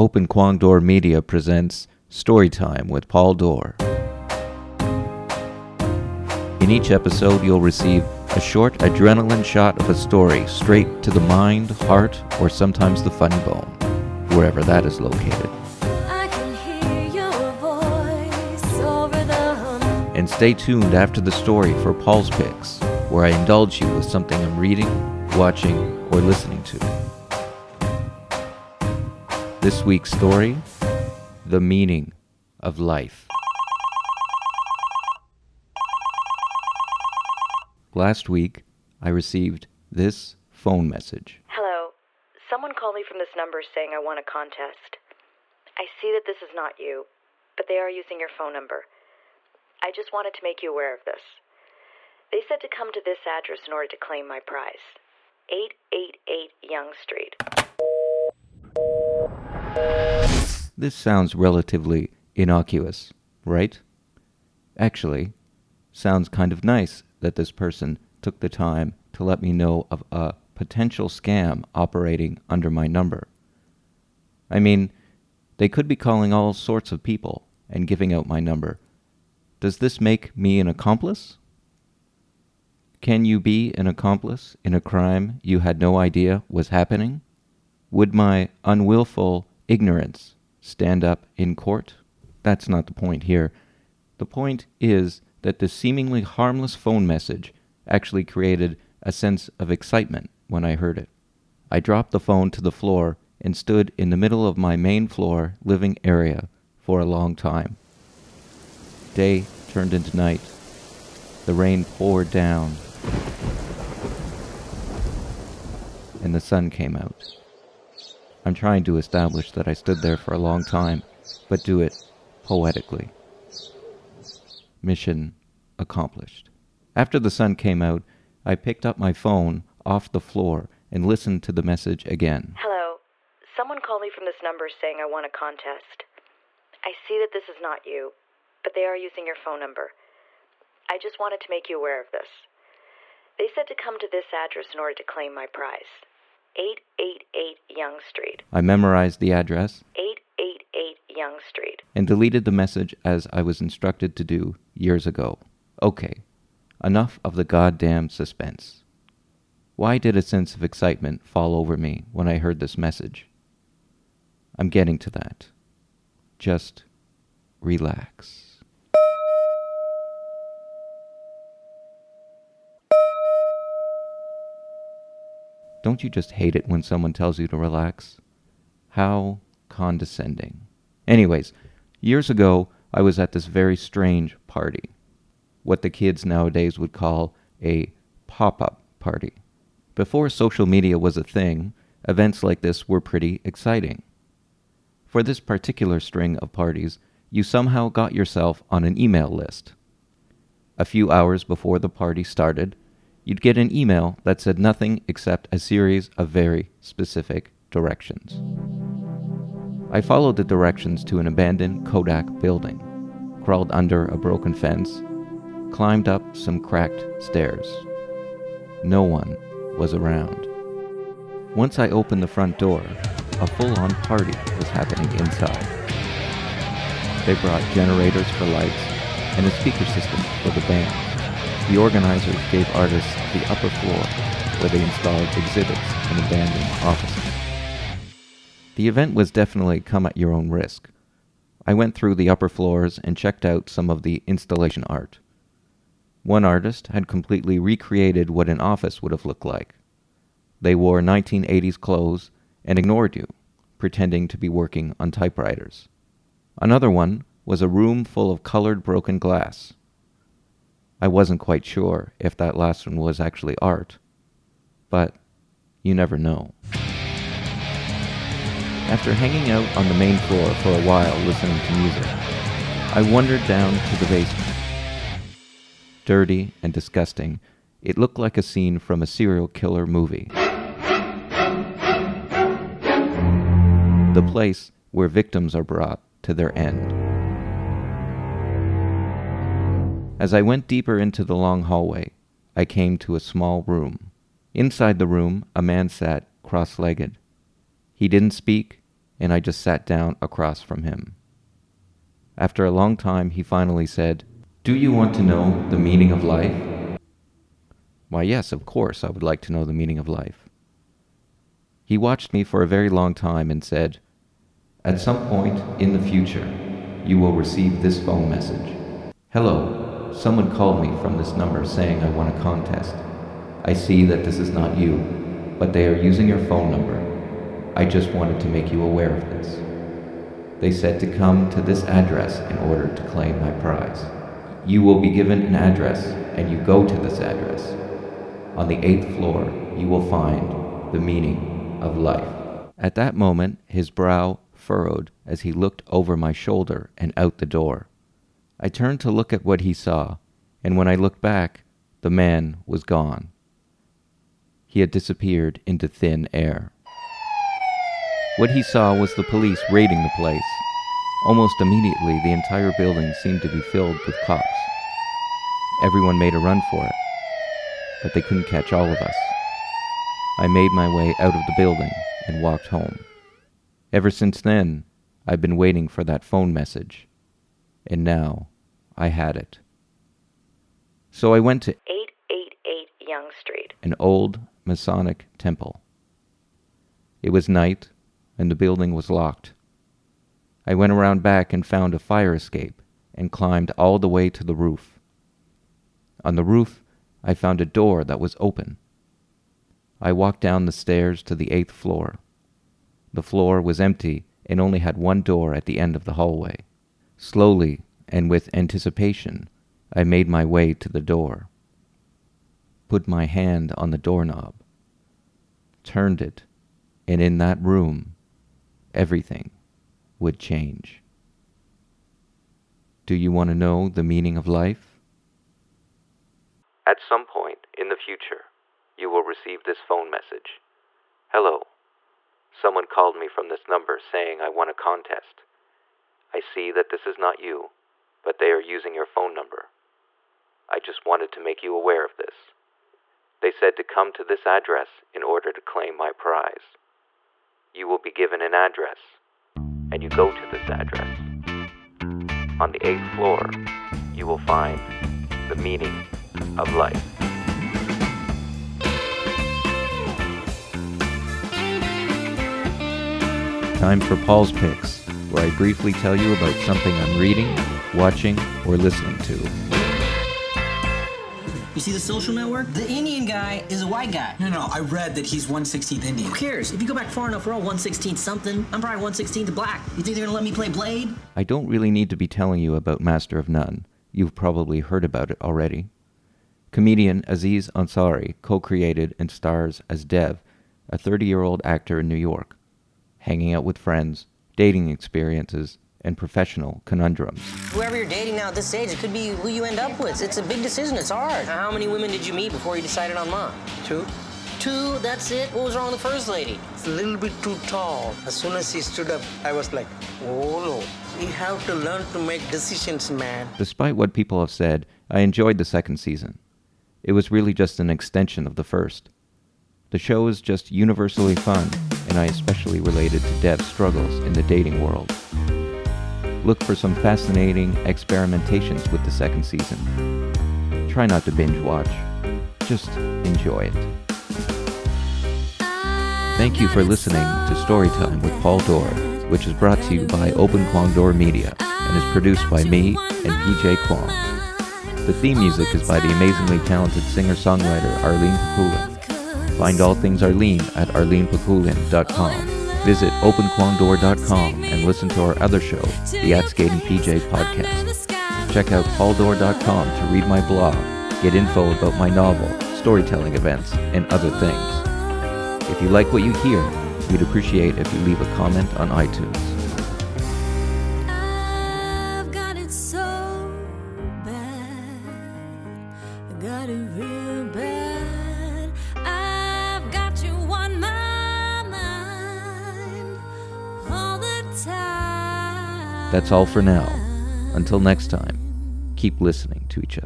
Open Kwong Dore Media presents Storytime with Paul Dore. In each episode, you'll receive a short adrenaline shot of a story straight to the mind, heart, or sometimes the funny bone, wherever that is located. I can hear your voice over the hum. And stay tuned after the story for Paul's Picks, where I indulge you with something I'm reading, watching, or listening to. This week's story The Meaning of Life. Last week, I received this phone message. Hello. Someone called me from this number saying I won a contest. I see that this is not you, but they are using your phone number. I just wanted to make you aware of this. They said to come to this address in order to claim my prize 888 Yonge Street. This sounds relatively innocuous, right? Actually, sounds kind of nice that this person took the time to let me know of a potential scam operating under my number. I mean, they could be calling all sorts of people and giving out my number. Does this make me an accomplice? Can you be an accomplice in a crime you had no idea was happening? Would my unwillful ignorance stand up in court? That's not the point here. The point is that the seemingly harmless phone message actually created a sense of excitement when I heard it. I dropped the phone to the floor and stood in the middle of my main floor living area for a long time. Day turned into night. The rain poured down, and the sun came out. I'm trying to establish that I stood there for a long time, but do it poetically. Mission accomplished. After the sun came out, I picked up my phone off the floor and listened to the message again. Hello. Someone called me from this number saying I won a contest. I see that this is not you, but they are using your phone number. I just wanted to make you aware of this. They said to come to this address in order to claim my prize 888 Yonge Street. I memorized the address 888 Yonge Street. and deleted the message as I was instructed to do years ago. Okay, enough of the goddamn suspense. Why did a sense of excitement fall over me when I heard this message? I'm getting to that. Just relax. Don't you just hate it when someone tells you to relax? How condescending. Anyways, years ago, I was at this very strange party. What the kids nowadays would call a pop up party. Before social media was a thing, events like this were pretty exciting. For this particular string of parties, you somehow got yourself on an email list. A few hours before the party started, you'd get an email that said nothing except a series of very specific directions. I followed the directions to an abandoned Kodak building, crawled under a broken fence, climbed up some cracked stairs. No one was around. Once I opened the front door, a full on party was happening inside. They brought generators for lights and a speaker system for the band. The organizers gave artists the upper floor where they installed exhibits and abandoned offices. The event was definitely come at your own risk. I went through the upper floors and checked out some of the installation art. One artist had completely recreated what an office would have looked like. They wore 1980s clothes and ignored you, pretending to be working on typewriters. Another one was a room full of colored broken glass. I wasn't quite sure if that last one was actually art, but you never know. After hanging out on the main floor for a while listening to music, I wandered down to the basement. Dirty and disgusting, it looked like a scene from a serial killer movie. The place where victims are brought to their end. As I went deeper into the long hallway, I came to a small room. Inside the room, a man sat cross legged. He didn't speak and I just sat down across from him. After a long time, he finally said, Do you want to know the meaning of life? Why, yes, of course, I would like to know the meaning of life. He watched me for a very long time and said, At some point in the future, you will receive this phone message. Hello, someone called me from this number saying I won a contest. I see that this is not you, but they are using your phone number. I just wanted to make you aware of this. They said to come to this address in order to claim my prize. You will be given an address, and you go to this address. On the eighth floor, you will find the meaning of life. At that moment, his brow furrowed as he looked over my shoulder and out the door. I turned to look at what he saw, and when I looked back, the man was gone. He had disappeared into thin air. What he saw was the police raiding the place. Almost immediately, the entire building seemed to be filled with cops. Everyone made a run for it, but they couldn't catch all of us. I made my way out of the building and walked home. Ever since then, I've been waiting for that phone message, and now I had it. So I went to 888 Yonge Street. an old Masonic temple. It was night, and the building was locked. I went around back and found a fire escape and climbed all the way to the roof. On the roof, I found a door that was open. I walked down the stairs to the eighth floor. The floor was empty and only had one door at the end of the hallway. Slowly and with anticipation, I made my way to the door put my hand on the doorknob, turned it, and in that room, everything would change. Do you want to know the meaning of life? At some point in the future, you will receive this phone message. Hello. Someone called me from this number saying I won a contest. I see that this is not you, but they are using your phone number. I just wanted to make you aware of this. They said to come to this address in order to claim my prize. You will be given an address, and you go to this address. On the eighth floor, you will find the meaning of life. Time for Paul's Picks, where I briefly tell you about something I'm reading, watching, or listening to. You see the social network? The Indian guy is a white guy. No, no, I read that he's 116th Indian. Who cares? If you go back far enough, we're all 116 something. I'm probably 116 to black. You think they're gonna let me play Blade? I don't really need to be telling you about Master of None. You've probably heard about it already. Comedian Aziz Ansari co created and stars as Dev, a 30 year old actor in New York, hanging out with friends, dating experiences, and professional conundrums. Whoever you're dating now at this age, it could be who you end up with. It's a big decision. It's hard. How many women did you meet before you decided on mom? Two. Two. That's it. What was wrong with the first lady? It's a little bit too tall. As soon as he stood up, I was like, oh no. You have to learn to make decisions, man. Despite what people have said, I enjoyed the second season. It was really just an extension of the first. The show is just universally fun, and I especially related to Dev's struggles in the dating world. Look for some fascinating experimentations with the second season. Try not to binge watch, just enjoy it. Thank you for listening to Storytime with Paul Dore, which is brought to you by Open Kwong Dore Media and is produced by me and PJ Kwong. The theme music is by the amazingly talented singer-songwriter Arlene Pakulin. Find all things Arlene at arlenepakulin.com. Visit openkwongdore.com and listen to our other show, the At Skating PJ podcast. Check out pauldore.com to read my blog, get info about my novel, storytelling events, and other things. If you like what you hear, we'd appreciate if you leave a comment on iTunes. I've got it That's all for now. Until next time, keep listening to each other.